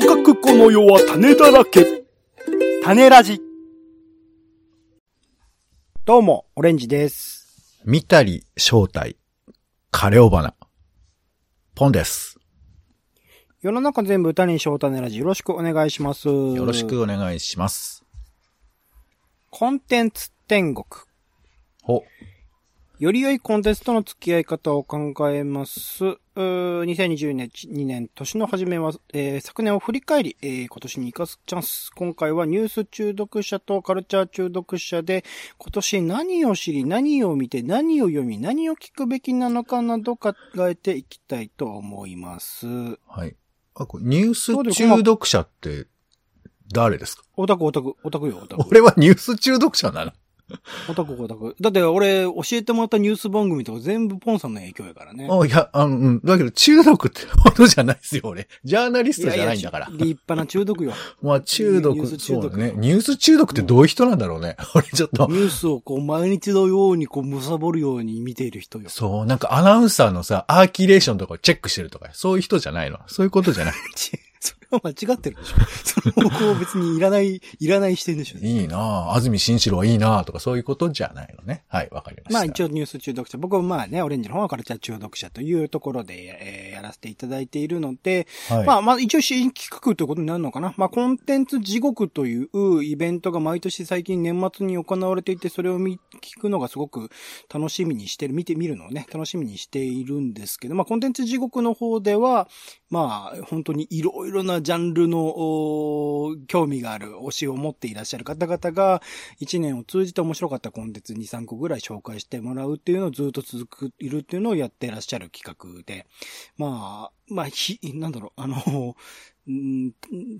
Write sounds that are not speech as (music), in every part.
とかくこの世は種だらけ。種ラジ。どうも、オレンジです。見たり正体、カレオバナ。ポンです。世の中全部歌に翔種ラジよろしくお願いします。よよろしくお願いします。コンテンツ天国。ほ、より良いコンテンツとの付き合い方を考えます。うー2020年、2年、年の初めは、えー昨年を振り返り、えー今年に生かすチャンス。今回はニュース中毒者とカルチャー中毒者で、今年何を知り、何を見て、何を読み、何を聞くべきなのかなど考えていきたいと思います。はい。あ、これニュース中毒者って、誰ですか？オタクオタク、オタクよ、オタク。俺はニュース中毒者なのオタクオタク。だって俺、教えてもらったニュース番組とか全部ポンさんの影響やからね。あ、いや、あの、うん。だけど中毒ってほどじゃないですよ、俺。ジャーナリストじゃないんだから。やや立派な中毒よ。(laughs) まあ中毒、ニュース中毒そうだね。ニュース中毒ってどういう人なんだろうね。俺ちょっとニ。ュースをこう毎日のようにこう貪るように見ている人よ。そう、なんかアナウンサーのさ、アーキュレーションとかをチェックしてるとか、そういう人じゃないの。そういうことじゃない。(laughs) 間違ってるでしょ。その方向別にいらない、(laughs) いらない視点でしょ。いいなぁ。安住紳士郎はいいなぁとかそういうことじゃないのね。はい、わかりました。まあ一応ニュース中毒者。僕はまあね、オレンジの方はカルチャー中毒者というところで、えーやらせていただいているので、はい、まあまあ一応新企画ということになるのかな。まあコンテンツ地獄というイベントが毎年最近年末に行われていて、それを見、聞くのがすごく楽しみにしてる、見てみるのをね、楽しみにしているんですけど、まあコンテンツ地獄の方では、まあ本当にいろいろなジャンルの興味がある推しを持っていらっしゃる方々が、1年を通じて面白かったコンテンツ2、3個ぐらい紹介してもらうっていうのをずっと続く、いるっていうのをやってらっしゃる企画で、まあ、まあ、ひ、なんだろう、あの、うん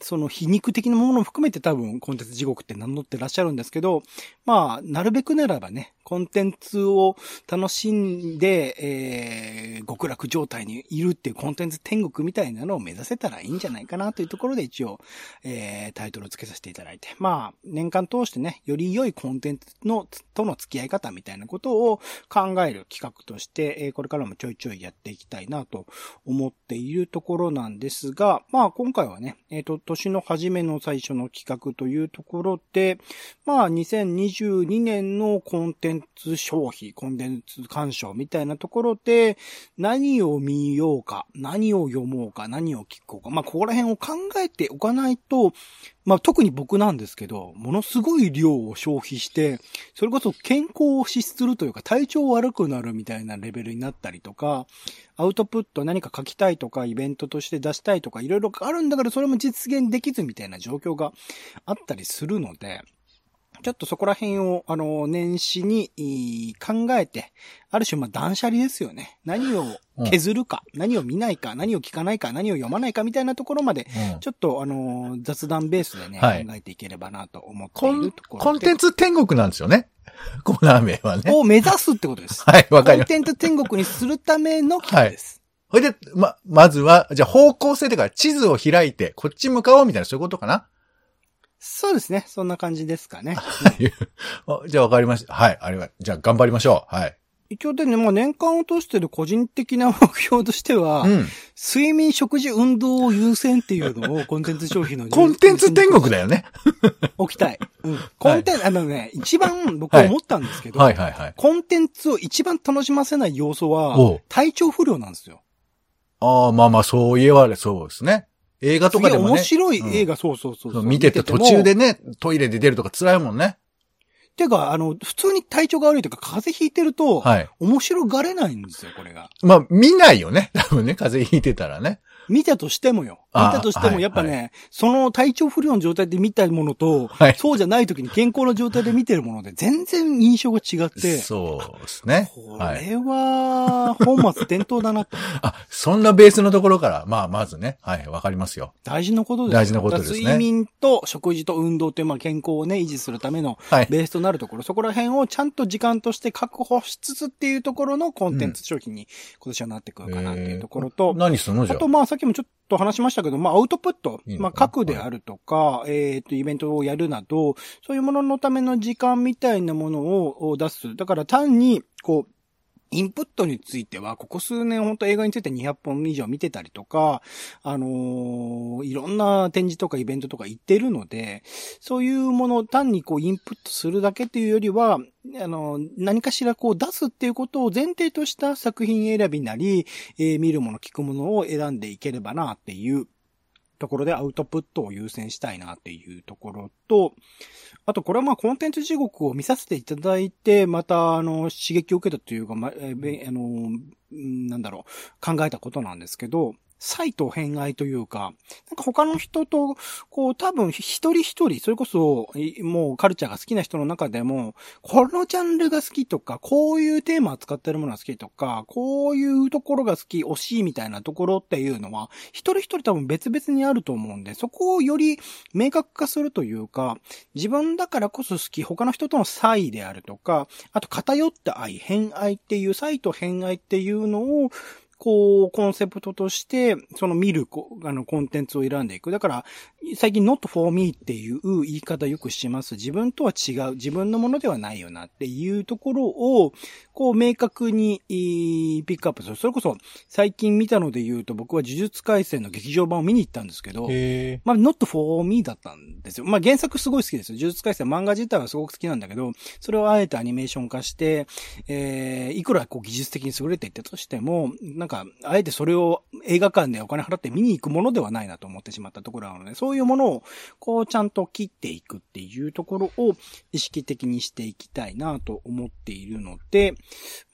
その皮肉的なものも含めて多分コンテンツ地獄って名乗ってらっしゃるんですけど、まあ、なるべくならばね、コンテンツを楽しんで、えー、極楽状態にいるっていうコンテンツ天国みたいなのを目指せたらいいんじゃないかなというところで一応、えー、タイトルを付けさせていただいて、まあ、年間通してね、より良いコンテンツの、との付き合い方みたいなことを考える企画として、えー、これからもちょいちょいやっていきたいなと思っているところなんですが、まあ今回回はね、えっ、と、年の初めの最初の企画というところで、まあ2022年のコンテンツ消費、コンテンツ鑑賞みたいなところで、何を見ようか、何を読もうか、何を聞こうか、まあここら辺を考えておかないと、まあ特に僕なんですけど、ものすごい量を消費して、それこそ健康を失するというか体調悪くなるみたいなレベルになったりとか、アウトプット何か書きたいとか、イベントとして出したいとか、いろいろあるんだけどそれも実現できずみたいな状況があったりするので、ちょっとそこら辺を、あの、年始に考えて、ある種、まあ、断捨離ですよね。何を削るか、何を見ないか、何を聞かないか、何を読まないかみたいなところまで、うんちょっと、あの、雑談ベースでね、はい考えていければなと思ってコンいるところで。コンテンツ天国なんですよね。(laughs) コーナー名はね。を目指すってことです。(laughs) はい、わかり。コンテンツ天国にするための企画です。ほいで、ま、まずは、じゃあ方向性というか地図を開いて、こっち向かおうみたいなそういうことかなそうですね。そんな感じですかね。(laughs) あじゃあわかりました。はい、あれは、じゃあ頑張りましょう。はい。一応でね、もう年間を通してる個人的な目標としては、うん。睡眠、食事、運動を優先っていうのをコンテンツ消費の (laughs) コンテンツ天国だよね。(laughs) 置きたい。うん。コンテンツ、あのね、一番僕はい思ったんですけど、はいはいはい。コンテンツを一番楽しませない要素は体調不良なんですよ。ああ、まあまあ、そう言われ、そうですね。映画とかでもね。面白い映画、画、そうそうそうそう。見てて途中でね、トイレで出るとか辛いもんね。てか、あの、普通に体調が悪いというか、風邪ひいてると、はい。面白がれないんですよ、これが。まあ、見ないよね。多分ね、風邪ひいてたらね。見たとしてもよ。見あたとしても、はいやっぱね、その体調不良の状態で見たものと、はいそうじゃない時に健康な状態で見てるもので、全然印象が違って、そうですね。こはい。れは、本末転倒だなと。(laughs) あ、そんなベースのところから、まあ、まずね。はい、わかりますよ。大事なことですよ大事なことですね睡眠と食事と運動っていう、まあ、健康をね、維持するためのはい。ベースとなるところ、そこら辺をちゃんと時間として確保しつつっていうところのコンテンツ商品に今年はなってくるかなっていうところと、何すんのじゃあ？あと、まあ、さっきもちょっと話しましたけど、まあ、アウトプットいい、のまあ、かな？書くであるとか、えっ、と、イベントをやるなど、そういうもののための時間みたいなものを出す。だから単に、こう、インプットについては、ここ数年本当映画について200本以上見てたりとか、あのーいろんな展示とかイベントとか行ってるので、そういうものを単にこうインプットするだけっていうよりは、あのー何かしらこう出すっていうことを前提とした作品選びなり、えー見るもの、聞くものを選んでいければなっていうところでアウトプットを優先したいなっていうところと、あとこれはまあコンテンツ地獄を見させていただいて、またあの刺激を受けたというか、ま、ええあの、なんだろう、考えたことなんですけど、サイト偏愛というか、なんか他の人と、こう多分一人一人、それこそ、もうカルチャーが好きな人の中でも、このジャンルが好きとか、こういうテーマを使ってるものが好きとか、こういうところが好き、惜しいみたいなところっていうのは、一人一人多分別々にあると思うんで、そこをより明確化するというか、自分だからこそ好き、他の人との差異であるとか、あと偏った愛、偏愛っていう、サイト偏愛っていうのを、こう、コンセプトとして、その見るこ、あの、コンテンツを選んでいく。だから、最近 not for me っていう言い方よくします。自分とは違う、自分のものではないよなっていうところを、こう、明確に、えーピックアップする。それこそ、最近見たので言うと、僕は呪術回戦の劇場版を見に行ったんですけど、へまあ、not for me だったんですよ。まあ、原作すごい好きですよ。呪術回戦漫画自体はすごく好きなんだけど、それをあえてアニメーション化して、えー、いくらこう技術的に優れていったとしても、なんか、あえてそれを映画館でお金払って見に行くものではないなと思ってしまったところなので、そういうものを、こう、ちゃんと切っていくっていうところを意識的にしていきたいなと思っているので、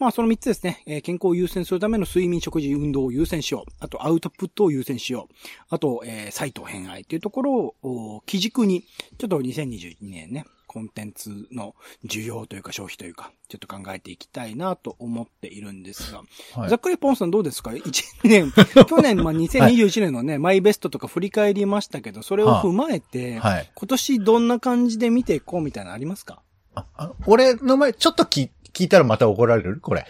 まあ、その3つですね。えー健康を優先するための睡眠、食事、運動を優先しよう。あと、アウトプットを優先しよう。あと、えーサイト偏愛っていうところを、基軸に、ちょっと2022年ね、コンテンツの需要というか消費というか、ちょっと考えていきたいなと思っているんですが、はいざっくりポンさんどうですか ?1 年、(laughs) 去年、まあ、2021年のね、マイベストとか振り返りましたけど、それを踏まえて、はい。今年どんな感じで見ていこうみたいなのありますか？ああの俺の前、ちょっと聞聞いたらまた怒られる？これ。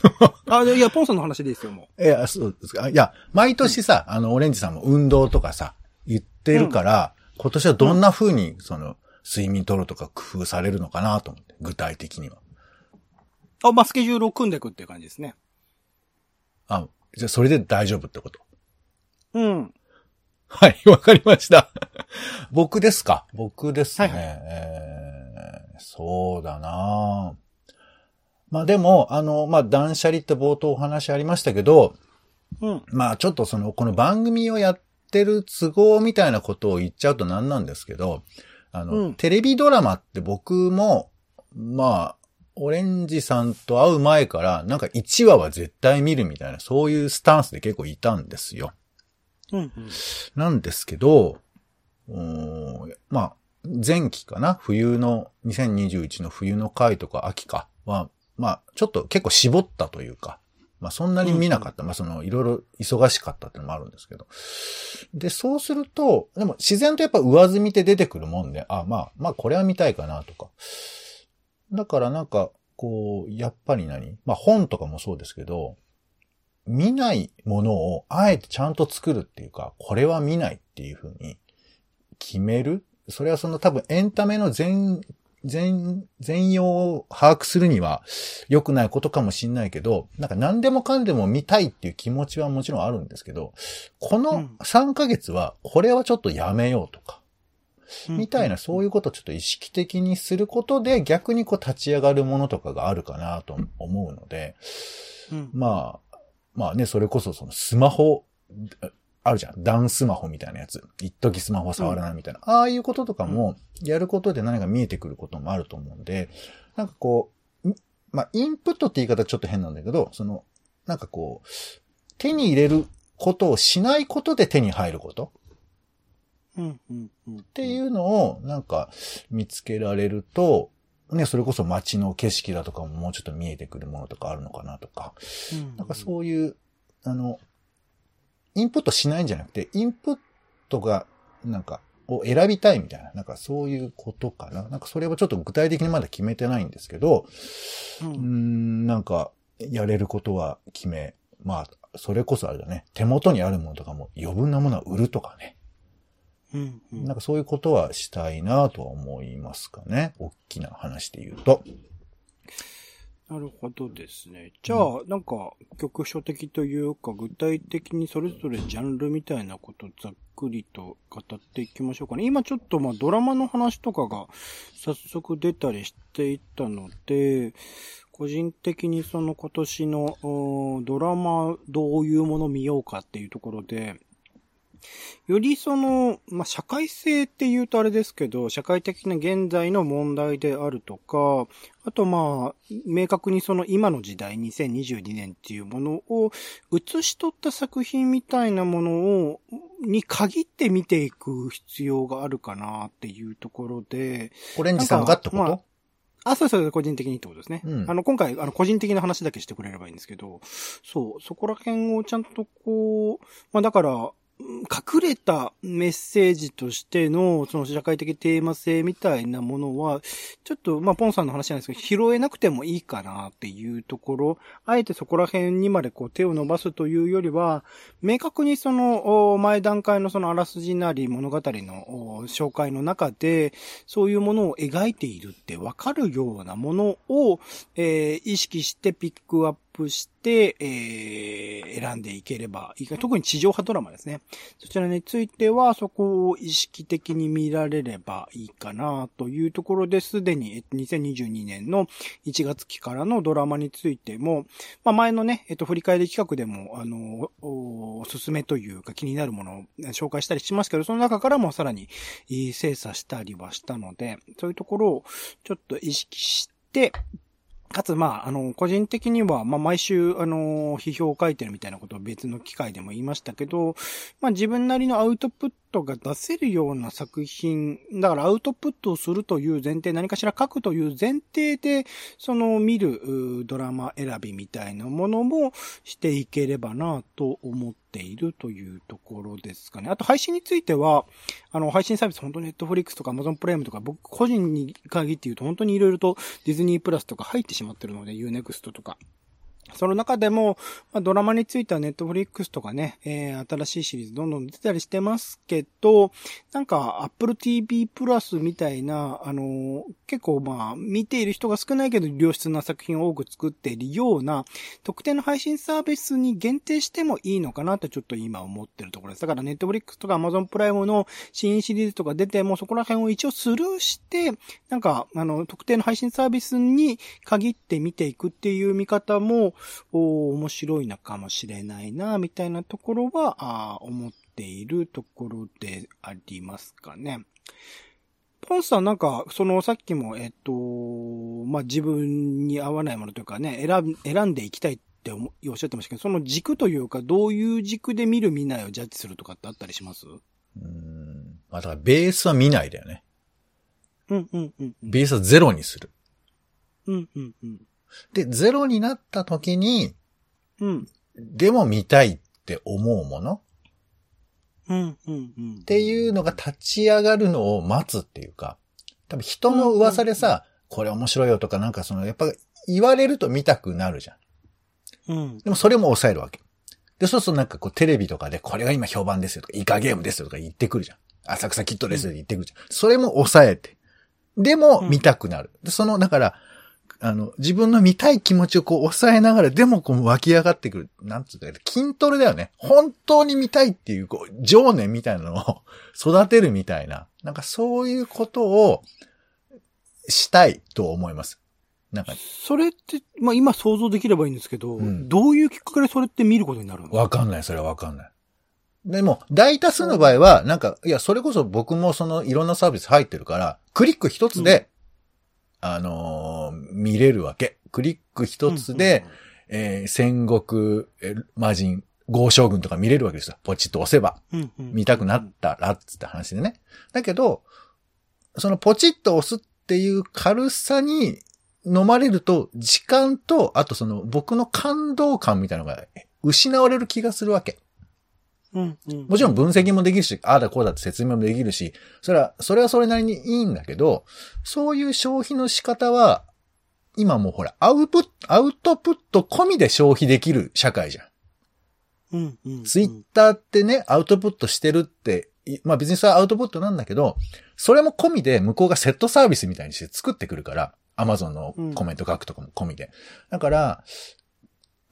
(laughs) あ、いや、ポンさんの話でいいですよ、も (laughs) いや、そうですか。いや、毎年さ、あの、オレンジさんも運動とかさ、言ってるから、今年はどんな風に、その、睡眠取るとか工夫されるのかなと思って、具体的には。う。あ、まあ、スケジュールを組んでいくっていう感じですね。あ、じゃあそれで大丈夫ってこと？うん。はい、わかりました。(laughs) 僕ですか？僕ですね。はいはいえーそうだなまあでも、あの、まあ断捨離って冒頭お話ありましたけど、うん。まあちょっとその、この番組をやってる都合みたいなことを言っちゃうとなんなんですけど、あの、うんテレビドラマって僕も、まあ、オレンジさんと会う前から、なんか1話は絶対見るみたいな、そういうスタンスで結構いたんですよ。うん。うんなんですけど、まあ、前期かな？冬の、2021の冬の回とか秋かは、まあ、ちょっと結構絞ったというか、まあそんなに見なかった。まあその、いろいろ忙しかったってのもあるんですけど。で、そうすると、でも自然とやっぱ上積みって出てくるもんで、あ、まあ、まあこれは見たいかなとか。だからなんか、こう、やっぱり何？まあ本とかもそうですけど、見ないものをあえてちゃんと作るっていうか、これは見ないっていうふうに決めるそれはその多分エンタメの全、全、全容を把握するには良くないことかもしんないけど、なんか何でもかんでも見たいっていう気持ちはもちろんあるんですけど、このうん3ヶ月はこれはちょっとやめようとか、うんみたいなそういうことをちょっと意識的にすることで逆にこう立ち上がるものとかがあるかなと思うので、うん。まあ、まあね、それこそそのスマホ、ああるじゃん。ダンスマホみたいなやつ。一時スマホ触らないみたいな。ああいうこととかも、やることで何か見えてくることもあると思うんで、なんかこう、んまあ、インプットって言い方ちょっと変なんだけど、その、なんかこう、手に入れることをしないことで手に入ること？うん。うん。うん。っっていうのを、なんか、見つけられると、ね、それこそ街の景色だとかももうちょっと見えてくるものとかあるのかなとか、うん。なんかそういう、あの、インプットしないんじゃなくて、インプットが、なんか、を選びたいみたいな、なんかそういうことかな。なんかそれはちょっと具体的にまだ決めてないんですけど、う。んん、なんか、やれることは決め、まあ、それこそあれだね、手元にあるものとかも余分なものは売るとかね。うん。うんなんかそういうことはしたいなとは思いますかね。大きな話で言うと。なるほどですね。じゃあ、なんか、局所的というか、具体的にそれぞれジャンルみたいなことざっくりと語っていきましょうかね。今ちょっとまあドラマの話とかが早速出たりしていったので、個人的にその今年のおドラマどういうもの見ようかっていうところで、よりその、まあ、社会性って言うとあれですけど、社会的な現在の問題であるとか、あとまあ、明確にその今の時代、2022年っていうものを映し取った作品みたいなものを、に限って見ていく必要があるかなっていうところで。オレンジさんがってこと、まああ、そうそう、個人的にってことですね。うんあの、今回、あの、個人的な話だけしてくれればいいんですけど、そう、そこら辺をちゃんとこう、まあだから、うん隠れたメッセージとしての、その社会的テーマ性みたいなものは、ちょっと、まあ、ポンさんの話なんですけど、拾えなくてもいいかなっていうところ、あえてそこら辺にまでこう手を伸ばすというよりは、明確にその、前段階のそのあらすじなり物語の紹介の中で、そういうものを描いているってわかるようなものを、えー意識してピックアップして、えー選んでいければいいか。特に地上波ドラマですね。そちらについては、そこを意識的に見られればいいかなというところですでに、えっと2022年の1月期からのドラマについても、まあ前のね、えっと、振り返り企画でも、あの、おすすめというか気になるものを紹介したりしますけど、その中からもさらに、精査したりはしたので、そういうところをちょっと意識して、かつ、まあ、あの、個人的には、まあ、毎週、あの、批評を書いてるみたいなことを別の機会でも言いましたけど、まあ、自分なりのアウトプットが出せるような作品、だからアウトプットをするという前提、何かしら書くという前提で、その見るドラマ選びみたいなものもしていければなと思ってているというところですかね。あと配信については、あの、配信サービス、本当にネットフリックスとかアマゾンプライムとか、僕個人に限って言うと本当に色々とディズニープラスとか入ってしまってるので、Unext とか。その中でも、まあ、ドラマについてはネットフリックスとかね、えー、新しいシリーズどんどん出たりしてますけど、なんか Apple TV プラスみたいな、あのー結構まあ、見ている人が少ないけど良質な作品を多く作っているような、特定の配信サービスに限定してもいいのかなとちょっと今思ってるところです。だからネットフリックスとか Amazon プライムの新シリーズとか出てもそこら辺を一応スルーして、なんか、あの、特定の配信サービスに限って見ていくっていう見方も、お面白いのかもしれないな、みたいなところは、あー思っているところでありますかね。ポンさんなんか、そのさっきも、えっと、まあ、自分に合わないものというかね、選ん、選んでいきたいって思おっしゃってましたけど、その軸というか、どういう軸で見る見ないをジャッジするとかってあったりします？うん。まあだからベースは見ないだよね。うんうんうんうん。ベースはゼロにする。うんうんうん。で、ゼロになった時に、うん。でも見たいって思うもの？うんうんうん。っていうのが立ち上がるのを待つっていうか、多分人の噂でさ、これ面白いよとかなんかその、やっぱ言われると見たくなるじゃん。うん。でもそれも抑えるわけ。で、そうするとなんかこうテレビとかでこれが今評判ですよとか、イカゲームですよとか言ってくるじゃん。浅草キットですよって言ってくるじゃん。それも抑えて。でも見たくなる。でその、だから、あの、自分の見たい気持ちをこう抑えながら、でもこう湧き上がってくる。なんつうか、筋トレだよね。本当に見たいっていう、こう、情念みたいなのを育てるみたいな。なんかそういうことをしたいと思います。なんか、それって、まあ今想像できればいいんですけど、うんどういうきっかけでそれって見ることになるの？わかんない、それはわかんない。でも、大多数の場合は、なんか、いや、それこそ僕もそのいろんなサービス入ってるから、クリック一つで、あのー見れるわけ。クリック一つで、えー戦国、えー魔人、豪将軍とか見れるわけですよ。ポチッと押せば。うんうんうん見たくなったら、つって話でね。だけど、そのポチッと押すっていう軽さに飲まれると、時間と、あとその僕の感動感みたいなのが失われる気がするわけ。うんうんもちろん分析もできるし、ああだこうだって説明もできるし、それは、それはそれなりにいいんだけど、そういう消費の仕方は、今もうほら、アウト、アウトプット込みで消費できる社会じゃん。うんうんツイッターってね、アウトプットしてるって、いまあ別にそれはアウトプットなんだけど、それも込みで向こうがセットサービスみたいにして作ってくるから、アマゾンのコメント書くとかも込みで。だから、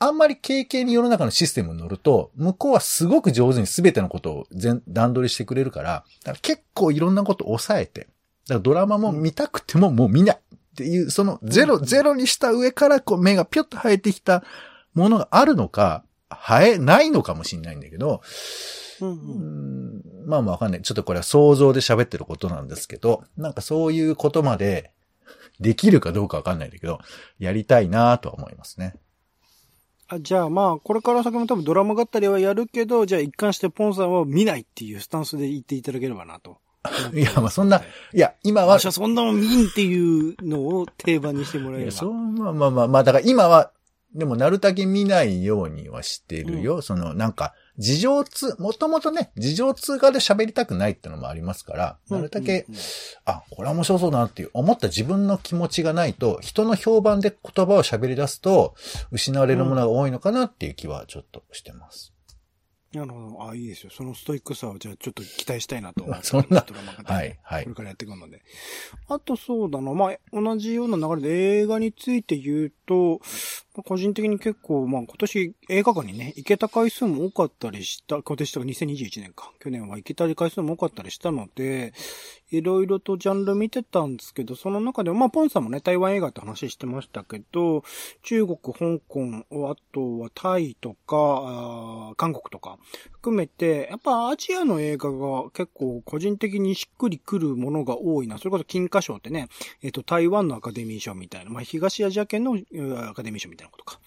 あんまり経験に世の中のシステムに乗ると、向こうはすごく上手に全てのことを全段取りしてくれるから、だから結構いろんなことを抑えて、だからドラマも見たくてももう見ないっていう、そのゼロ、うんゼロにした上からこう目がピョッと生えてきたものがあるのか、生えないのかもしれないんだけど、うんうーんまあまあわかんない。ちょっとこれは想像で喋ってることなんですけど、なんかそういうことまでできるかどうかわかんないんだけど、やりたいなとは思いますね。あじゃあまあ、これから先も多分ドラマ語りはやるけど、じゃあ一貫してポンさんは見ないっていうスタンスで言っていただければなと。(laughs) いや、まあそんな、いや、今は、私はそんなもん見んっていうのを定番にしてもらえれば。いやそう、まあまあまあ、まあだから今は、でもなるだけ見ないようにはしてるよ。その、なんか、事情通、もともとね、事情通過で喋りたくないってのもありますから、なるだけ、うんうんうんあ、これは面白そうだなっていう思った自分の気持ちがないと、人の評判で言葉を喋り出すと、失われるものが多いのかなっていう気はちょっとしてます。なるほど。あ、いいですよ。そのストイックさをじゃあちょっと期待したいなと思って。そんなドラマ語りはい、はいこれ。からやっていくので。あとそうだな。まあ、同じような流れで映画について言うと、まあ個人的に結構、まあ今年映画館にね、行けた回数も多かったりした、今年とか2021年か。去年は行けた回数も多かったりしたので、いろいろとジャンル見てたんですけど、その中でも、まあ、ポンさんもね、台湾映画って話してましたけど、中国、香港、あとはタイとか、韓国とか、含めて、やっぱアジアの映画が結構個人的にしっくりくるものが多いな。それこそ金華賞ってね、えっ、と、台湾のアカデミー賞みたいな、まあ、東アジア圏のアカデミー賞みたいなことか。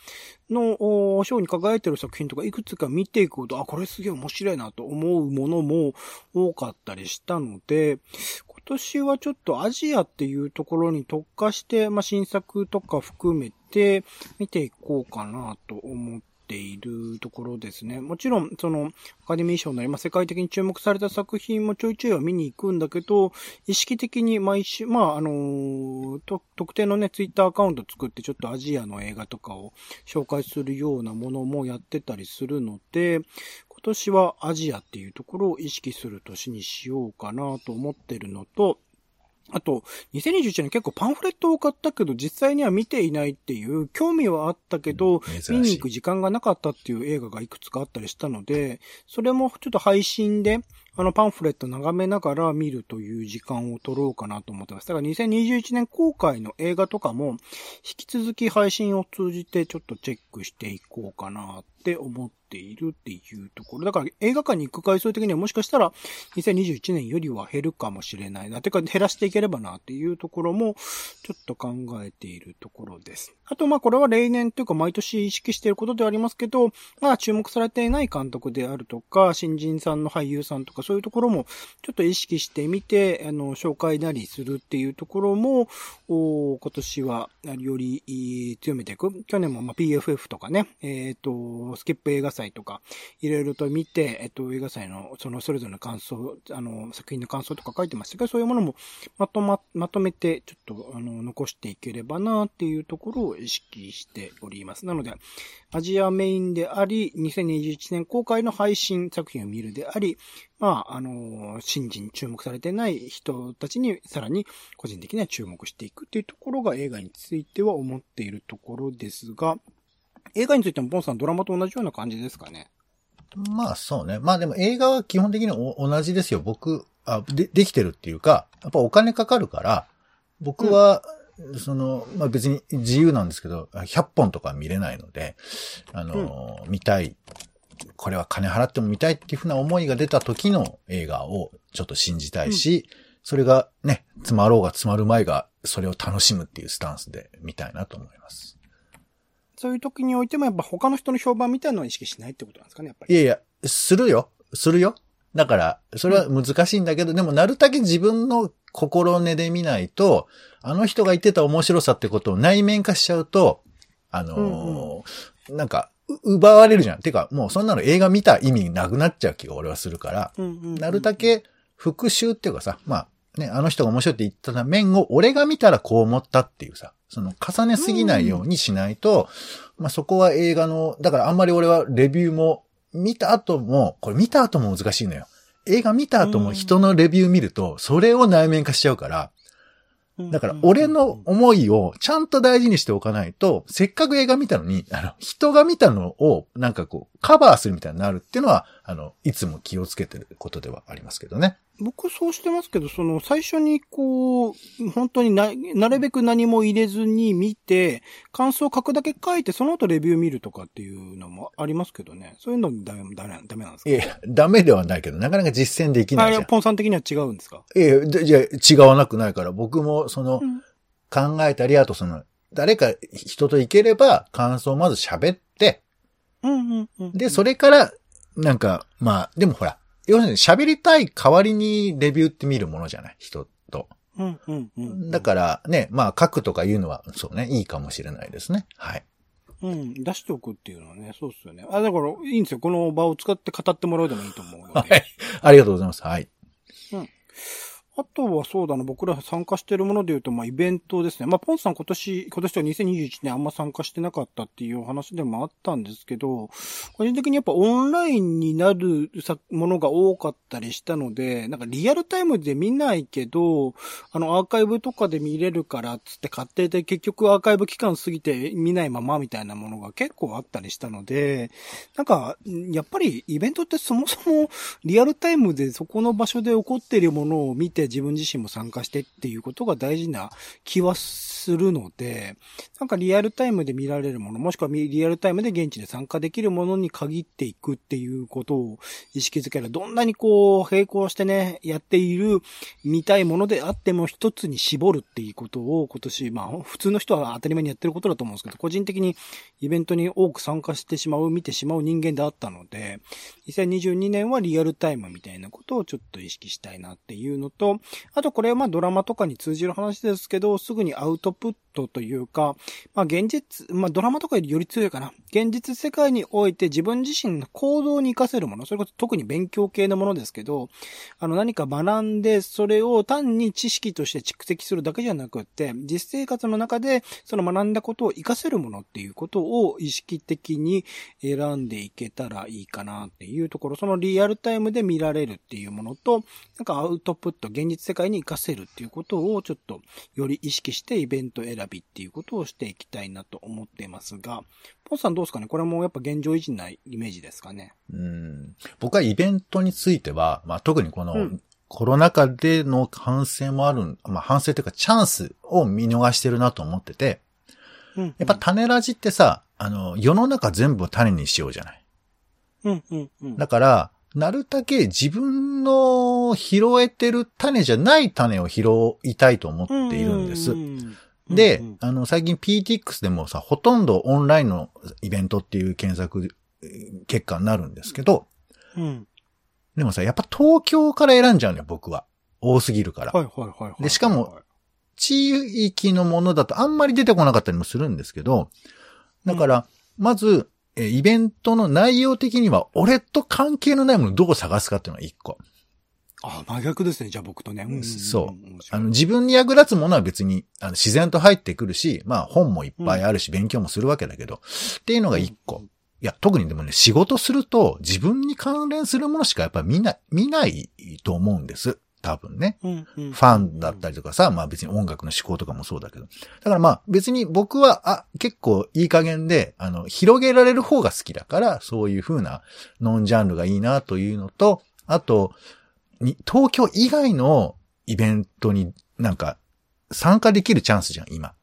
の、賞に輝いてる作品とかいくつか見ていくと、あ、これすげえ面白いなと思うものも多かったりしたので、今年はちょっとアジアっていうところに特化して、まあ、新作とか含めて見ていこうかなと思ってているところですね。もちろん、その、アカデミー賞なり、まあ、世界的に注目された作品もちょいちょいは見に行くんだけど、意識的に毎週、まあ、あのと、特定のね、ツイッターアカウント作ってちょっとアジアの映画とかを紹介するようなものもやってたりするので、今年はアジアっていうところを意識する年にしようかなと思ってるのと、あと、2021年結構パンフレットを買ったけど、実際には見ていないっていう、興味はあったけど、見に行く時間がなかったっていう映画がいくつかあったりしたので、それもちょっと配信で、あのパンフレット眺めながら見るという時間を取ろうかなと思ってます。だから2021年公開の映画とかも、引き続き配信を通じてちょっとチェックしていこうかなって思っているっていうところ。だから映画館に行く回数的にはもしかしたら2021年よりは減るかもしれないな。てか減らしていければなっていうところもちょっと考えているところです。あとまあこれは例年というか毎年意識していることではありますけど、まあ注目されていない監督であるとか、新人さんの俳優さんとかそういうところもちょっと意識してみて、あの、紹介なりするっていうところも、お今年はより強めていく。去年もまあ PFF とかね、えっ、と、スキップ映画祭とか、いろいろと見て、えっ、と、映画祭のそのそれぞれの感想、あの、作品の感想とか書いてましたけど、そういうものもまとま、まとめて、ちょっと、あの、残していければなっていうところを意識しております。なので、アジアメインであり、2021年公開の配信作品を見るであり、まあ、あの、新人注目されてない人たちにさらに個人的には注目していくっていうところが映画については思っているところですが、映画についてもポンさんドラマと同じような感じですかね？まあそうね。まあでも映画は基本的にお同じですよ。僕、あ、で、できてるっていうか、やっぱお金かかるから、僕は、その、まあ別に自由なんですけど、100本とか見れないので、あの、見たい。これは金払っても見たいっていうふうな思いが出た時の映画をちょっと信じたいし、それがね、詰まろうが詰まる前が、それを楽しむっていうスタンスで見たいなと思います。そういう時においてもやっぱ他の人の評判みたいなのは意識しないってことなんですかね、やっぱり。いやいや、するよ。するよ。だから、それは難しいんだけど、でもなるだけ自分の心根で見ないと、あの人が言ってた面白さってことを内面化しちゃうと、あのーなんか、う奪われるじゃん。てか、もうそんなの映画見た意味なくなっちゃう気が俺はするから、うんうんうんなるだけ復習っていうかさ、まあ、ね、あの人が面白いって言った面を俺が見たらこう思ったっていうさ、その重ねすぎないようにしないと、まあそこは映画の、だからあんまり俺はレビューも見た後も、これ見た後も難しいのよ。映画見た後も人のレビュー見ると、それを内面化しちゃうから、だから、俺の思いをちゃんと大事にしておかないと、せっかく映画見たのに、あの、人が見たのを、なんかこう、カバーするみたいになるっていうのは、あの、いつも気をつけてることではありますけどね。僕そうしてますけど、その最初にこう、本当にな、なるべく何も入れずに見て、感想を書くだけ書いて、その後レビュー見るとかっていうのもありますけどね。そういうのダメ、ダメ、ダメなんですか？いや、ダメではないけど、なかなか実践できないじゃん。ポンさん的には違うんですか？ええ、じゃ違わなくないから、僕もその、うん考えたり、あとその、誰か人と行ければ感想をまず喋って。で、それから、なんか、まあ、でもほら、要するに喋りたい代わりにレビューって見るものじゃない？人と。うんうんうん。だからね、まあ書くとか言うのは、そうね、いいかもしれないですね。はい。うん、出しておくっていうのはね、そうっすよね。あ、だから、いいんですよ。この場を使って語ってもらうでもいいと思うので。はい。ありがとうございます。はい。あとはそうだな、僕ら参加してるもので言うと、まあ、イベントですね。まあ、ポンさん今年、今年は2021年あんま参加してなかったっていうお話でもあったんですけど、個人的にやっぱオンラインになるものが多かったりしたので、なんかリアルタイムで見ないけど、あの、アーカイブとかで見れるからっつって買ってて、結局アーカイブ期間過ぎて見ないままみたいなものが結構あったりしたので、なんか、やっぱりイベントってそもそもリアルタイムでそこの場所で起こっているものを見て自分自身も参加してっていうことが大事な気はするので、なんかリアルタイムで見られるもの、もしくはリアルタイムで現地で参加できるものに限っていくっていうことを意識づける。どんなにこう、並行してね、やっている見たいものであっても一つに絞るっていうことを今年、まあ普通の人は当たり前にやってることだと思うんですけど、個人的にイベントに多く参加してしまう、見てしまう人間であったので、2022年はリアルタイムみたいなことをちょっと意識したいなっていうのと、あとこれはまあドラマとかに通じる話ですけど、すぐにアウトプットトというか、まあ現実、まあドラマとかよりより強いかな。現実世界において自分自身の行動に活かせるもの、それこそ特に勉強系のものですけど、あの何か学んで、それを単に知識として蓄積するだけじゃなくって、実生活の中でその学んだことを活かせるものっていうことを意識的に選んでいけたらいいかなっていうところ、そのリアルタイムで見られるっていうものと、なんかアウトプット、現実世界に活かせるっていうことをちょっとより意識してイベント選びっていうことをしていきたいなと思っていますが、ポンさんどうですかね？これもやっぱ現状維持なイメージですかね？うん僕はイベントについては、まあ特にこの、うんコロナ禍での反省もある、まあ反省というかチャンスを見逃してるなと思ってて、うん。やっぱ種ラジってさ、あの、世の中全部種にしようじゃない？うんうんうん。だから、なるだけ自分の拾えてる種じゃない種を拾いたいと思っているんですう。んでうんうん、あの、最近 PTX でもさ、ほとんどオンラインのイベントっていう検索えー結果になるんですけど、うん。でもさ、やっぱ東京から選んじゃうのよ、僕は。多すぎるから。はいはいはいはい。でしかも、地域のものだとあんまり出てこなかったりもするんですけど、だから、まず、えーイベントの内容的には、俺と関係のないものをどう探すかっていうのが一個。あ、真逆ですね、じゃあ僕とね。んんんそうあの、自分に役立つものは別に、あの、自然と入ってくるし、まあ、本もいっぱいあるし、勉強もするわけだけど、っていうのが一個。いや、特にでもね、仕事すると、自分に関連するものしかやっぱり見ない、見ないと思うんです。多分ね。うんうんファンだったりとかさ、まあ別に音楽の思考とかもそうだけど。だからまあ別に僕は、あ、結構いい加減で、あの、広げられる方が好きだから、そういう風なノンジャンルがいいなというのと、あと、に東京以外のイベントになんか参加できるチャンスじゃん、今。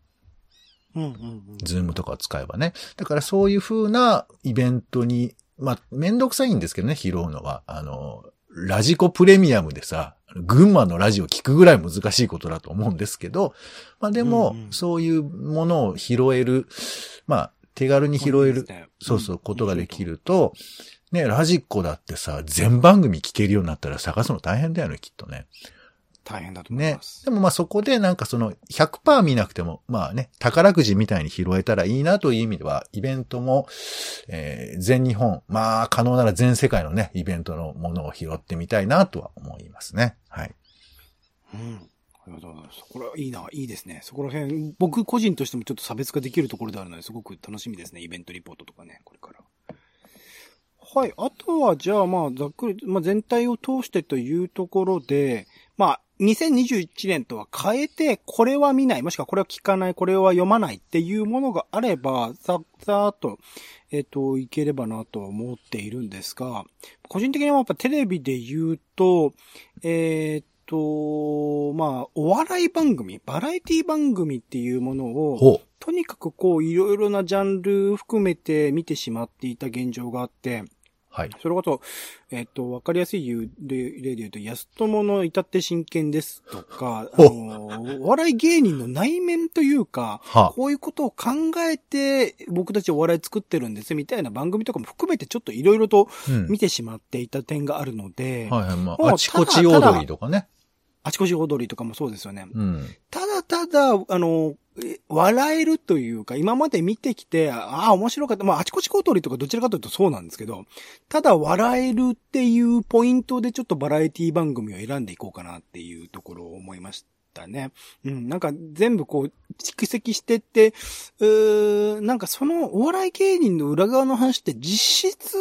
うんうんうん。ズームとかを使えばね。だからそういう風なイベントに、まあ、めんどくさいんですけどね、拾うのは。あの、ラジコプレミアムでさ、群馬のラジオ聞くぐらい難しいことだと思うんですけど、まあでも、そういうものを拾える、まあ、手軽に拾える、そうそう、ことができ。ると、ね、ラジコだってさ、全番組聞けるようになったら探すの大変だよね、きっとね。大変だと思いねま。す。でもまあそこでなんかその100%見なくても、まあね、宝くじみたいに拾えたらいいなという意味では、イベントも、えー全日本、まあ可能なら全世界のね、イベントのものを拾ってみたいなとは思いますね。はい。うん。ありがとうございます。これはいいな、いいですね。そこら辺、僕個人としてもちょっと差別化できるところであるので、すごく楽しみですね。イベントリポートとかね、これから。はい。あとは、じゃあまあ、ざっくり、まあ全体を通してというところで、まあ、2021年とは変えて、これは見ない、もしくはこれは聞かない、これは読まないっていうものがあれば、さ、さーっと、えっ、と、いければなと思っているんですが、個人的にはやっぱテレビで言うと、えっ、と、まあ、お笑い番組、バラエティ番組っていうものを。とにかくこう、いろいろなジャンル含めて見てしまっていた現状があって、はい。それこそ、えっ、と、わかりやすい例例で言うと、安友の至って真剣ですとか、あほの、お笑い芸人の内面というか、はこういうことを考えて、僕たちお笑い作ってるんですみたいな番組とかも含めてちょっといろいろとうん。見てしまっていた点があるので、はいはい。まあ、あちこち踊りとかね。あちこち踊りとかもそうですよね。うん。ただただ、あの、え笑えるというか、今まで見てきて、ああ、面白かった。まあ、あちこち小鳥とかどちらかというとそうなんですけど、ただ笑えるっていうポイントでちょっとバラエティ番組を選んでいこうかなっていうところを思いましたね。うん、なんか全部こう、蓄積してって、うーなんかそのお笑い芸人の裏側の話って実質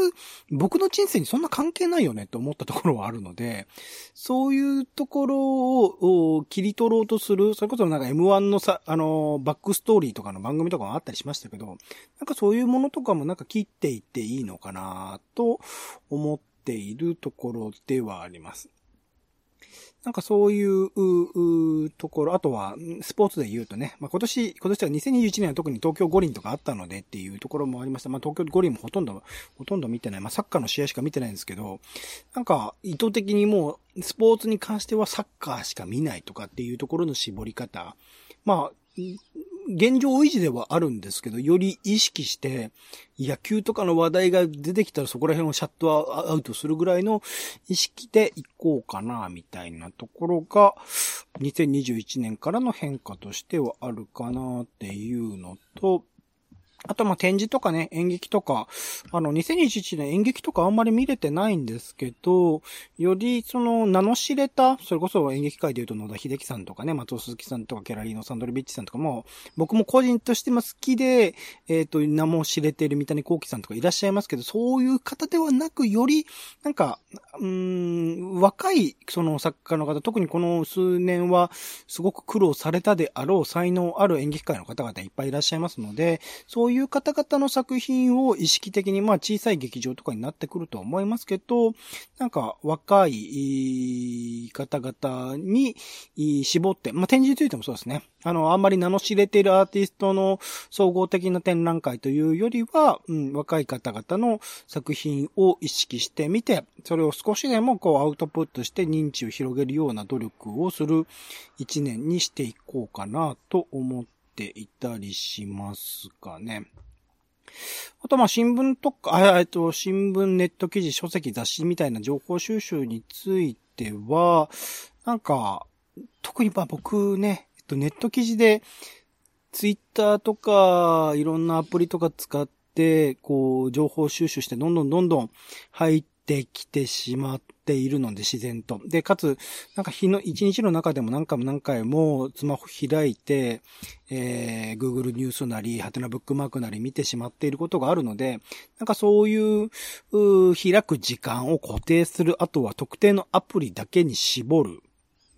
僕の人生にそんな関係ないよねと思ったところはあるので、そういうところを切り取ろうとする、それこそなんか M1 のさ、あの、バックストーリーとかの番組とかもあったりしましたけど、なんかそういうものとかもなんか切っていっていいのかなと思っているところではあります。なんかそういう、ううところ、あとは、スポーツで言うとね、まあ、今年、今年は2021年は特に東京五輪とかあったのでっていうところもありました。まあ、東京五輪もほとんど、ほとんど見てない。まあ、サッカーの試合しか見てないんですけど、なんか、意図的にもう、スポーツに関してはサッカーしか見ないとかっていうところの絞り方。まあ、現状維持ではあるんですけど、より意識して、野球とかの話題が出てきたらそこら辺をシャットアウトするぐらいの意識でいこうかな、みたいなところが、2021年からの変化としてはあるかなっていうのと、あと、ま、展示とかね、演劇とか、あの、2021年演劇とかあんまり見れてないんですけど、より、その、名の知れた、それこそ演劇界で言うと野田秀樹さんとかね、松尾鈴木さんとか、ケラリーノ・サンドリビッチさんとかも、僕も個人としても好きで、えっ、と、名も知れている三谷幸喜さんとかいらっしゃいますけど、そういう方ではなく、より、なんか、うん、若い、その作家の方、特にこの数年は、すごく苦労されたであろう才能ある演劇界の方々いっぱいいらっしゃいますので、そうういう方々の作品を意識的に、まあ小さい劇場とかになってくると思いますけど、なんか若い方々に絞って、まあ展示についてもそうですね。あの、あんまり名の知れているアーティストの総合的な展覧会というよりは、うん、若い方々の作品を意識してみて、それを少しでもこうアウトプットして認知を広げるような努力をする一年にしていこうかなと思ってていたりしますかね。あと、ま、新聞とか、えっと、新聞、ネット記事、書籍、雑誌みたいな情報収集については、なんか、特にま僕ね、えっと、ネット記事で、ツイッターとか、いろんなアプリとか使って、こう、情報収集して、どんどんどんどん入ってきてしまっているので、自然と。で、かつ、なんか日の、一日の中でも何回も何回もスマホ開いて、えー、Google ニュースなり、ハテナブックマークなり見てしまっていることがあるので、なんかそういう、う開く時間を固定する、あとは特定のアプリだけに絞る。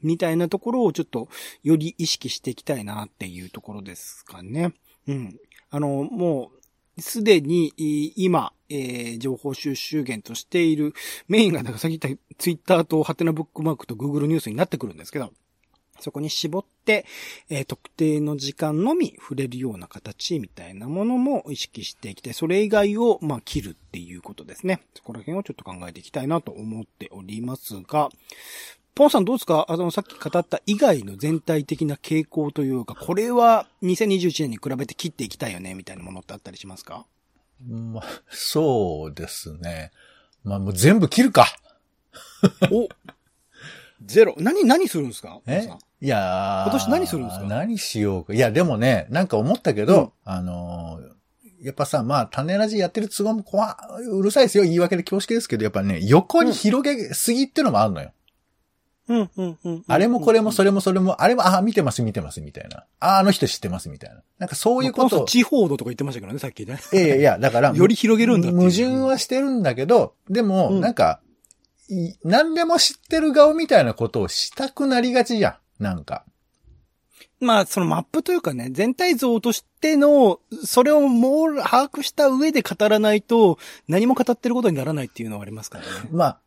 みたいなところをちょっとより意識していきたいなっていうところですかね。うん。あの、もう、すでに今、えー情報収集源としているメインが、なんかさっき言ったツイッターとハテナブックマークと Google ニュースになってくるんですけど、そこに絞って、えー特定の時間のみ触れるような形みたいなものも意識していきたい。それ以外を、まあ、切るっていうことですね。そこら辺をちょっと考えていきたいなと思っておりますが、ポンさんどうですか？あの、さっき語った以外の全体的な傾向というか、これは2021年に比べて切っていきたいよね、みたいなものってあったりしますか？まあ、そうですね。まあもう全部切るか。(laughs) おゼロ。何、何するんですか？え？いやー今年何するんですか？何しようか。いや、でもね、なんか思ったけど、あのーやっぱさ、まあ、種ラジやってる都合も怖うるさいですよ。言い訳で恐縮ですけど、やっぱね、横に広げすぎってのもあるのよ。うん、うん、うん。あれもこれもそれれもそれも、あれも、あ、見てます見てますみたいな。あ、あの人知ってますみたいな。なんかそういうことを。地方度とか言ってましたけどね、さっきね。いやいやだから、(laughs) より広げるんだっていう。矛盾はしてるんだけど、でも、うんなんか、い何でも知ってる顔みたいなことをしたくなりがちじゃん。なんか。まあ、そのマップというかね、全体像としての、それをもう把握した上で語らないと、何も語ってることにならないっていうのはありますからね。まあ、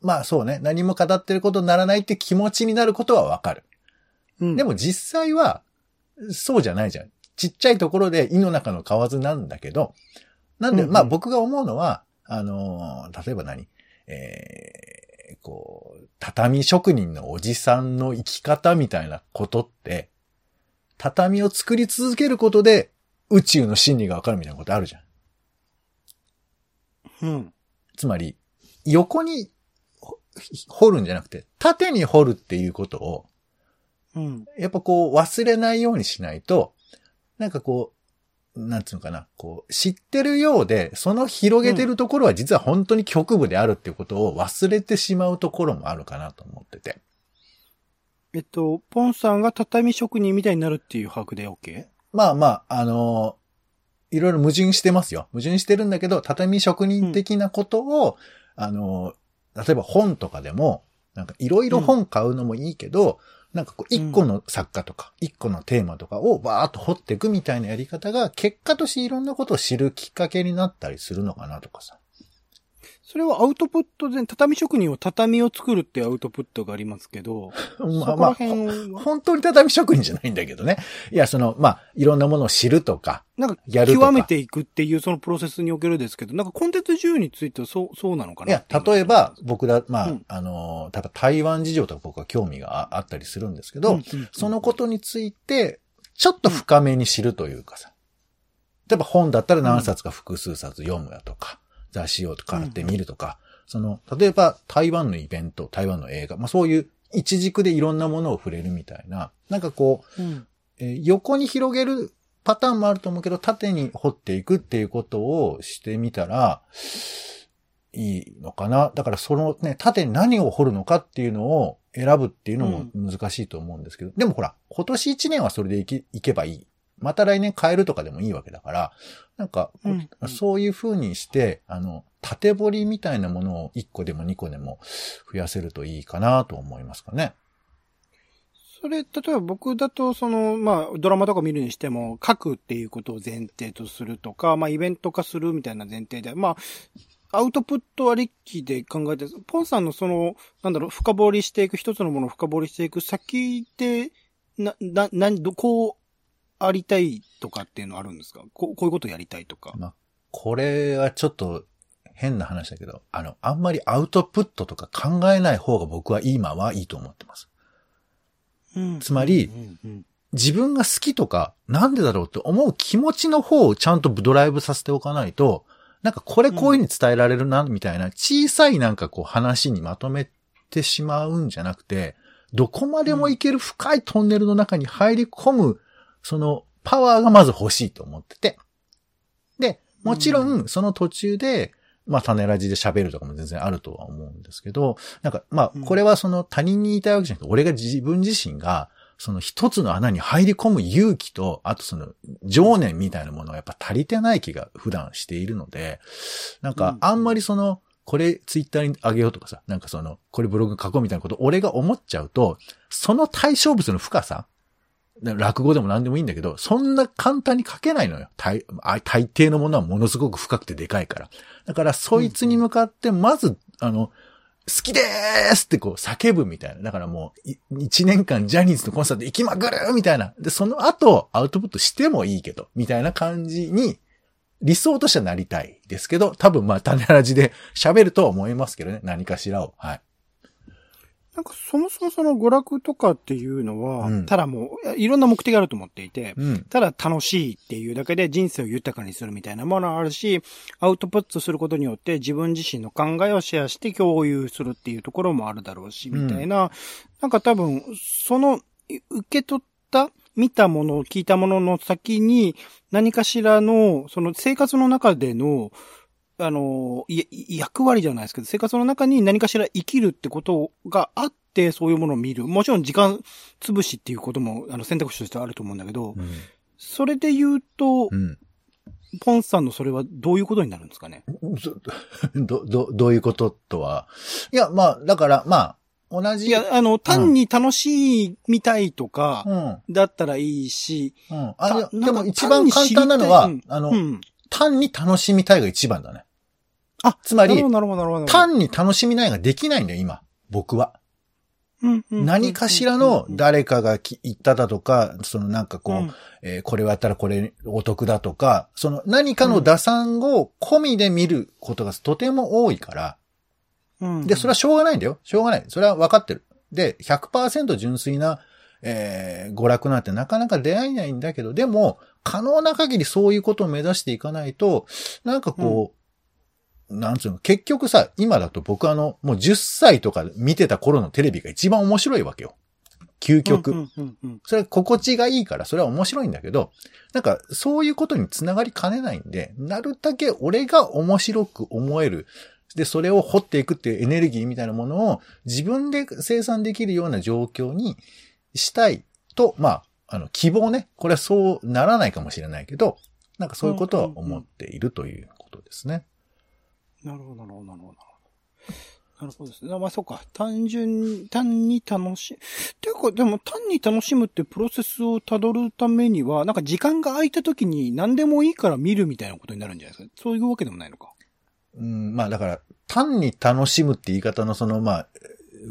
まあそうね。何も語ってることにならないって気持ちになることはわかる。うんでも実際は、そうじゃないじゃん。ちっちゃいところで胃の中の蛙なんだけど、なんで、うんうんまあ僕が思うのは、あのー例えば何？えー、こう、畳職人のおじさんの生き方みたいなことって、畳を作り続けることで宇宙の真理がわかるみたいなことあるじゃん。うん。つまり、横にほ掘るんじゃなくて、縦に掘るっていうことを、うん。やっぱこう忘れないようにしないと、なんかこう、なんつうのかな、こう、知ってるようで、その広げてるところは実は本当に局部であるっていうことを忘れてしまうところもあるかなと思ってて。えっと、ポンさんが畳職人みたいになるっていう把握で OK? まあまあ、あのいろいろ矛盾してますよ。矛盾してるんだけど、畳職人的なことを、あの例えば本とかでも、なんかいろいろ本買うのもいいけど、なんかこう一個の作家とか、一個のテーマとかをバーっと掘っていくみたいなやり方が、結果としていろんなことを知るきっかけになったりするのかなとかさ。それはアウトプットで、畳職人は畳を作るってアウトプットがありますけど、(laughs) まあまあ、本当に畳職人じゃないんだけどね。いや、その、まあ、いろんなものを知るとか、なんか、やるとか。極めていくっていうそのプロセスにおけるですけど、なんかコンテンツ自由についてはそう、そうなのかないや、例えば、僕だ、まあ、うん。あの、例えば台湾事情とか僕は興味がああったりするんですけど、うんうんうん。そのことについて、ちょっと深めに知るというかさ。例えば本だったら何冊か複数冊読むやとか、雑誌を買ってみるとか、その、例えば台湾のイベント、台湾の映画、まあそういう一軸でいろんなものを触れるみたいな、なんかこう、うんえー横に広げるパターンもあると思うけど、縦に掘っていくっていうことをしてみたら、いいのかな。だからそのね、縦に何を掘るのかっていうのを選ぶっていうのも難しいと思うんですけど、でもほら、今年1年はそれでいけいけばいい。また来年変えるとかでもいいわけだから、なんか、うんうんそういう風にして、あの、縦掘りみたいなものを1個でも2個でも増やせるといいかなと思いますかね。それ、例えば僕だと、その、まあ、ドラマとか見るにしても、書くっていうことを前提とするとか、まあ、イベント化するみたいな前提で、まあ、アウトプットありきで考えて、ポンさんのその、なんだろう、深掘りしていく、一つのものを深掘りしていく先で、な、な、な、どこうありたいとかっていうのあるんですか？こうこういうことやりたいとか。まあ、これはちょっと変な話だけど、あの、あんまりアウトプットとか考えない方が僕は今はいいと思ってます。つまりうんうん自分が好きとか、なんでだろうって思う気持ちの方をちゃんとドライブさせておかないと、なんかこれこういう風に伝えられるな、みたいな小さいなんかこう話にまとめてしまうんじゃなくて、どこまでも行ける深いトンネルの中に入り込む、そのパワーがまず欲しいと思ってて。で、もちろんその途中で、まあ種ラジで喋るとかも全然あるとは思うんですけど、なんかまあこれはその他人に言いたいわけじゃなくて、俺が自分自身が、その一つの穴に入り込む勇気と、あとその情念みたいなものがやっぱ足りてない気が普段しているので、なんかあんまりその、これツイッターにあげようとかさ、なんかその、これブログ書こうみたいなこと俺が思っちゃうと、その対象物の深さ、落語でも何でもいいんだけど、そんな簡単に書けないのよ。大あ大抵のものはものすごく深くてでかいから。だから、そいつに向かって、まず、あの、好きでーすってこう叫ぶみたいな。だからもう、い一年間ジャニーズのコンサート行きまくるみたいな。で、その後、アウトプットしてもいいけど、みたいな感じに、理想としてはなりたいですけど、多分まあ、種ラジで喋るとは思いますけどね。何かしらを。はい。なんかそもそもその娯楽とかっていうのは、うん。ただもう、いろんな目的があると思っていて、うん。ただ楽しいっていうだけで人生を豊かにするみたいなものがあるし、アウトプットすることによって自分自身の考えをシェアして共有するっていうところもあるだろうし、みたいな、なんか多分、その、い受け取った、見たもの、聞いたものの先に、何かしらの、その生活の中での、あの、役割じゃないですけど、生活の中に何かしら生きるってことがあって、そういうものを見る。もちろん時間潰しっていうことも、あの、選択肢としてあると思うんだけど、うん。それで言うと、うん。ポンさんのそれはどういうことになるんですかね？そど、ど、どういうこととは？いや、まあ、だから、まあ、同じ。いや、あの、単に楽しいみたいとかう、ん。だったらいいし、うん。あ、いやたなんかでも一番簡単なのはあのう、ん。単に楽しみたいが一番だね。あ、つまり。単に楽しみないができないんだよ、今。僕は。うんうん何かしらのうん誰かがき言っただとか、そのなんかこう、うんえーこれをやったらこれお得だとか、その何かの打算を込みで見ることがとても多いから、うんで、それはしょうがないんだよ。しょうがない。それは分かってる。で、100%純粋な、えー娯楽なんてなかなか出会えないんだけど、でも、可能な限りそういうことを目指していかないと、なんかこう、なんつうの、結局さ、今だと僕あの、もう10歳とか見てた頃のテレビが一番面白いわけよ。究極。うんうんうんうんそれは心地がいいから、それは面白いんだけど、なんか、そういうことにつながりかねないんで、なるだけ俺が面白く思える。で、それを掘っていくっていうエネルギーみたいなものを自分で生産できるような状況にしたいと、まあ、あの、希望ね。これはそうならないかもしれないけど、なんかそういうことは思っているということですね。なるほど、なるほど、なるほど。なるほどですね。まあそうか。単純、単に楽し、ていうか、でも単に楽しむってプロセスを辿るためには、なんか時間が空いた時に何でもいいから見るみたいなことになるんじゃないですか？そういうわけでもないのか。うん、まあだから、単に楽しむって言い方のその、まあ、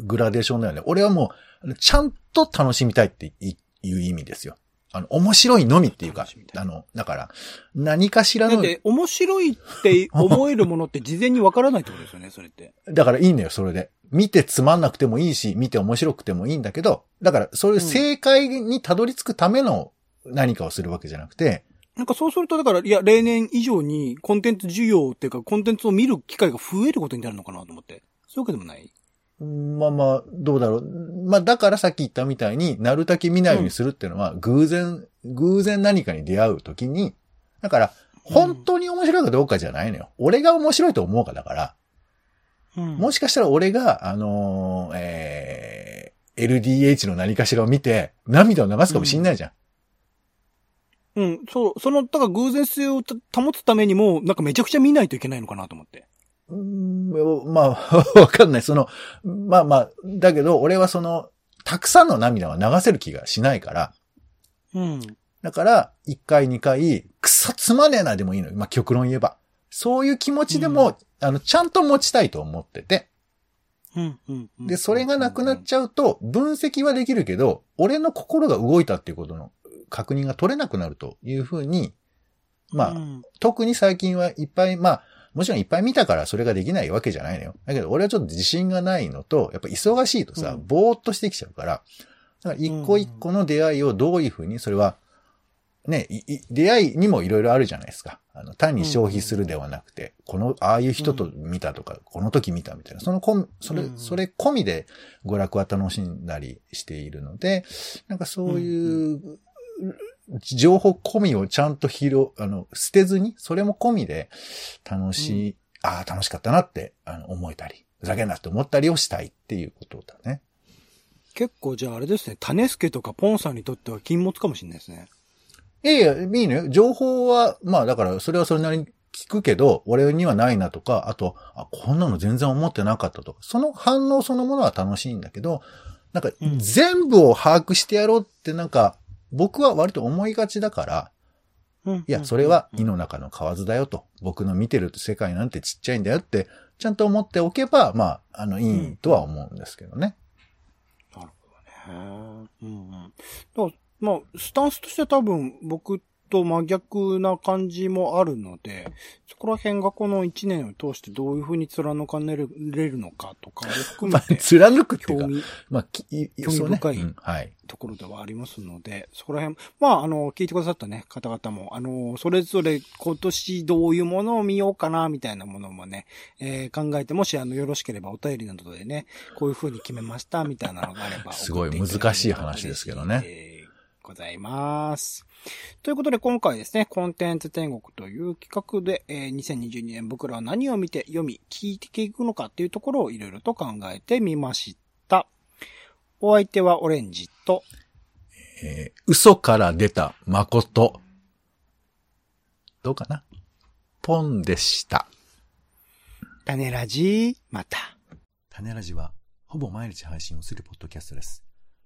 グラデーションだよね。俺はもう、ちゃんと楽しみたいっていう意味ですよ。あの、面白いのみっていうかあの、だから、何かしらの、だって、面白いって思えるものって事前にわからないってことですよね、(laughs) それって。だからいいんだよ、それで。見てつまんなくてもいいし、見て面白くてもいいんだけど、だから、そういう正解にたどり着くための何かをするわけじゃなくて、なんかそうすると、だから、いや、例年以上にコンテンツ需要っていうか、コンテンツを見る機会が増えることになるのかなと思って。そういうわけでもないまあまあ、どうだろう。まあだからさっき言ったみたいになるだけ見ないようにするっていうのは、偶然、偶然何かに出会うときに、だから、本当に面白いかどうかじゃないのよ。俺が面白いと思うかだから、うんもしかしたら俺が、あのーえー、LDH の何かしらを見て、涙を流すかもしんないじゃん。うん、そう、その、だから偶然性をた保つためにも、なんかめちゃくちゃ見ないといけないのかなと思って。うーんまあ、(laughs) わかんない。その、まあまあ、だけど、俺はその、たくさんの涙は流せる気がしないから、うん。だから、1回2回、くそつまねえなでもいいのよ。まあ、極論言えば。そういう気持ちでも、あの、ちゃんと持ちたいと思ってて。うん、うん。うんで、それがなくなっちゃうと、分析はできるけど、俺の心が動いたっていうことの確認が取れなくなるというふうに、まあ、うん特に最近はいっぱい、まあ、もちろんいっぱい見たからそれができないわけじゃないのよ。だけど俺はちょっと自信がないのと、やっぱ忙しいとさ、うん。ぼーっとしてきちゃうから、だから一個一個の出会いをどういうふうに、それは、ね、出会いにもいろいろあるじゃないですか。あの、単に消費するではなくて、この、ああいう人と見たとか、この時見たみたいな、そのこん、それ、うんそれ込みで娯楽は楽しんだりしているので、なんかそういう、情報込みをちゃんと拾、あの、捨てずに、それも込みで楽しい、ああ、楽しかったなって、あの、思えたり、ふざけんなって思ったりをしたいっていうことだね。結構じゃああれですね、種助とかポンさんにとっては禁物かもしれないですね。いやいや、いいのよ。情報は、まあだから、それはそれなりに聞くけど、俺にはないなとか、あと、あ、こんなの全然思ってなかったとか、その反応そのものは楽しいんだけど、なんかうん、全部を把握してやろうってなんか、僕は割と思いがちだから、うんいや、それは胃の中の蛙だよと。僕の見てる世界なんてちっちゃいんだよって、ちゃんと思っておけば、まあ、あの、いいとは思うんですけどね。なるほどね。うんうん。だからまあ、スタンスとしては多分僕と真逆な感じもあるので、そこら辺がこの1年を通してどういうふうに貫かれるのかとかを含 (laughs) まあ、めて、貫くっていうか、興味まあ、興味深い。ところではありますので、そこら辺、まあ、あの、聞いてくださったね、方々も、あの、それぞれ今年どういうものを見ようかな、みたいなものもね、えー考えて、もし、あの、よろしければお便りなどでね、こういう風に決めました、みたいなのがあれば。(laughs) すごい難しい話ですけどねございます。ということで今回ですね、コンテンツ天国という企画で、えー2022年僕らは何を見て読み、聞いていくのかっていうところをいろいろと考えてみました。お相手はオレンジと、えー嘘から出た誠。どうかな？ポンでした。種ラジまた。種ラジは、ほぼ毎日配信をするポッドキャストです。